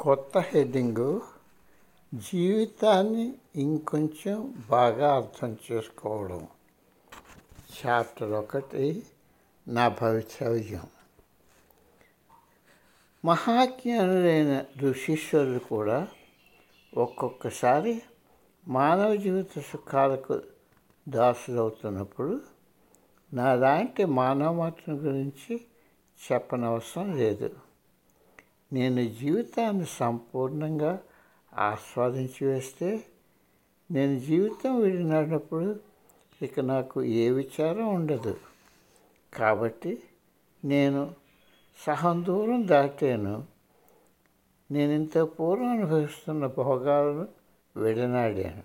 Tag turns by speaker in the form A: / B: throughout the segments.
A: కొత్త హెడ్డింగు జీవితాన్ని ఇంకొంచెం బాగా అర్థం చేసుకోవడం. చాప్టర్ ఒకటి నా భవితవ్యం. మహాజ్ఞానులైన ఋషీశ్వరులు కూడా ఒక్కొక్కసారి మానవ జీవిత సుఖాలకు దాసులవుతున్నప్పుడు నాలాంటి మానవ మాత్రం గురించి చెప్పనవసరం లేదు. నేను జీవితాన్ని సంపూర్ణంగా ఆస్వాదించి వేస్తే నేను జీవితం విడినప్పుడు ఇక నాకు ఏ విచారం ఉండదు. కాబట్టి నేను సహం దూరం దాటాను. నేను ఇంత పూర్వం అనుభవిస్తున్న భోగాలను విడనాడాను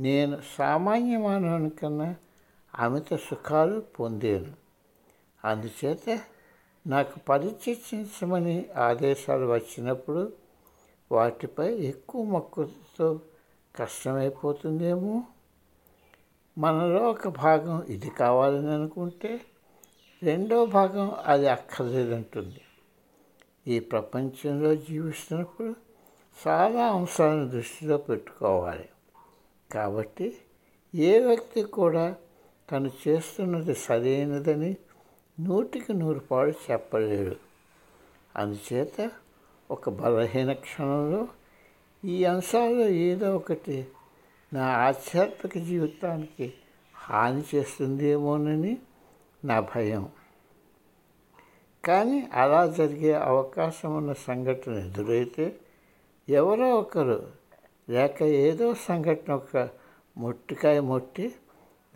A: నేను సామాన్య మానవుని కన్నా అమిత సుఖాలు పొందాను. అందుచేత నాకు పరిచర్చించమని ఆదేశాలు వచ్చినప్పుడు వాటిపై ఎక్కువ మక్కువతో కష్టమైపోతుందేమో? మనలో ఒక భాగం ఇది కావాలని అనుకుంటే రెండో భాగం అది అక్కర్లేదంటుంది. ఈ ప్రపంచంలో జీవిస్తున్నప్పుడు చాలా అంశాలను దృష్టిలో పెట్టుకోవాలి. కాబట్టి ఏ వ్యక్తి కూడా తను చేస్తున్నది సరైనదని నూటికి నూరు పాలు చెప్పలేడు అందుచేత ఒక బలహీన క్షణంలో ఈ అంశాల్లో ఏదో ఒకటి నా ఆధ్యాత్మిక జీవితానికి హాని చేస్తుందేమోనని నా భయం. కానీ అలా జరిగే అవకాశం ఉన్న సంఘటన ఎదురైతే ఎవరో ఒకరు లేక ఏదో సంఘటన ఒక మొట్టికాయ మొట్టి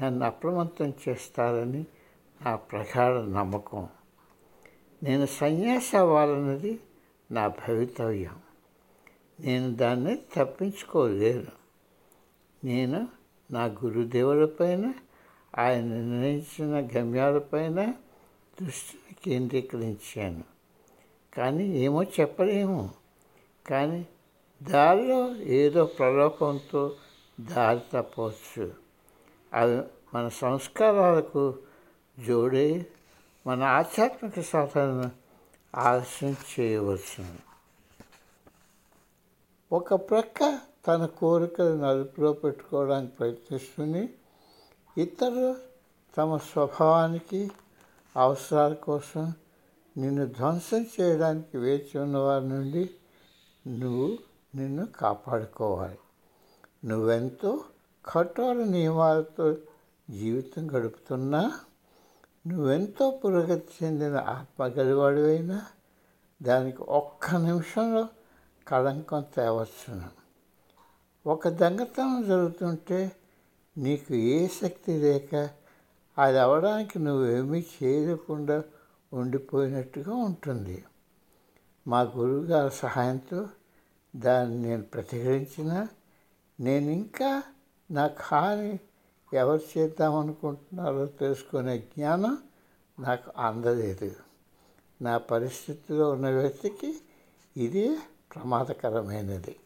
A: నన్ను అప్రమత్తం చేస్తారని నా ప్రగాఢ నమ్మకం. నేను సన్యాస అవ్వాలన్నది నా భవితవ్యం. నేను దాన్ని తప్పించుకోలేను. నేను నా గురుదేవులపైన ఆయన నిర్ణయించిన గమ్యాలపైన దృష్టిని కేంద్రీకరించాను. కానీ ఏమో చెప్పలేము. కానీ దారిలో ఏదో ప్రలోభంతో దారి తప్పవచ్చు. అవి మన సంస్కారాలకు జోడే మన ఆధ్యాత్మిక సాధన ఆలస్యం చేయవచ్చు ఒక ప్రక్క తన కోరికలను అదుపులో పెట్టుకోవడానికి ప్రయత్నిస్తుంది. ఇతరులు తమ స్వభావానికి అవసరాల కోసం నిన్ను ధ్వంసం చేయడానికి వేచి ఉన్న వారి నుండి నువ్వు నిన్ను కాపాడుకోవాలి. నువ్వెంతో కఠోర నియమాలతో జీవితం గడుపుతున్నా నువ్వెంతో పురోగతి చెందిన ఆత్మగలివాడివైనా దానికి ఒక్క నిమిషంలో కళంకం తేవచ్చును ఒక దొంగతనం జరుగుతుంటే నీకు ఏ శక్తి లేక అది అవడానికి నువ్వేమీ చేయకుండా ఉండిపోయినట్టుగా ఉంటుంది. మా గురువుగారి సహాయంతో దాన్ని నేను ప్రతిఘటించిన నేను ఇంకా నాకు హాని ఎవరు చేద్దామనుకుంటున్నారో తెలుసుకునే జ్ఞానం నాకు అందలేదు. నా పరిస్థితిలో ఉన్న వ్యక్తికి ఇది ప్రమాదకరమైనది.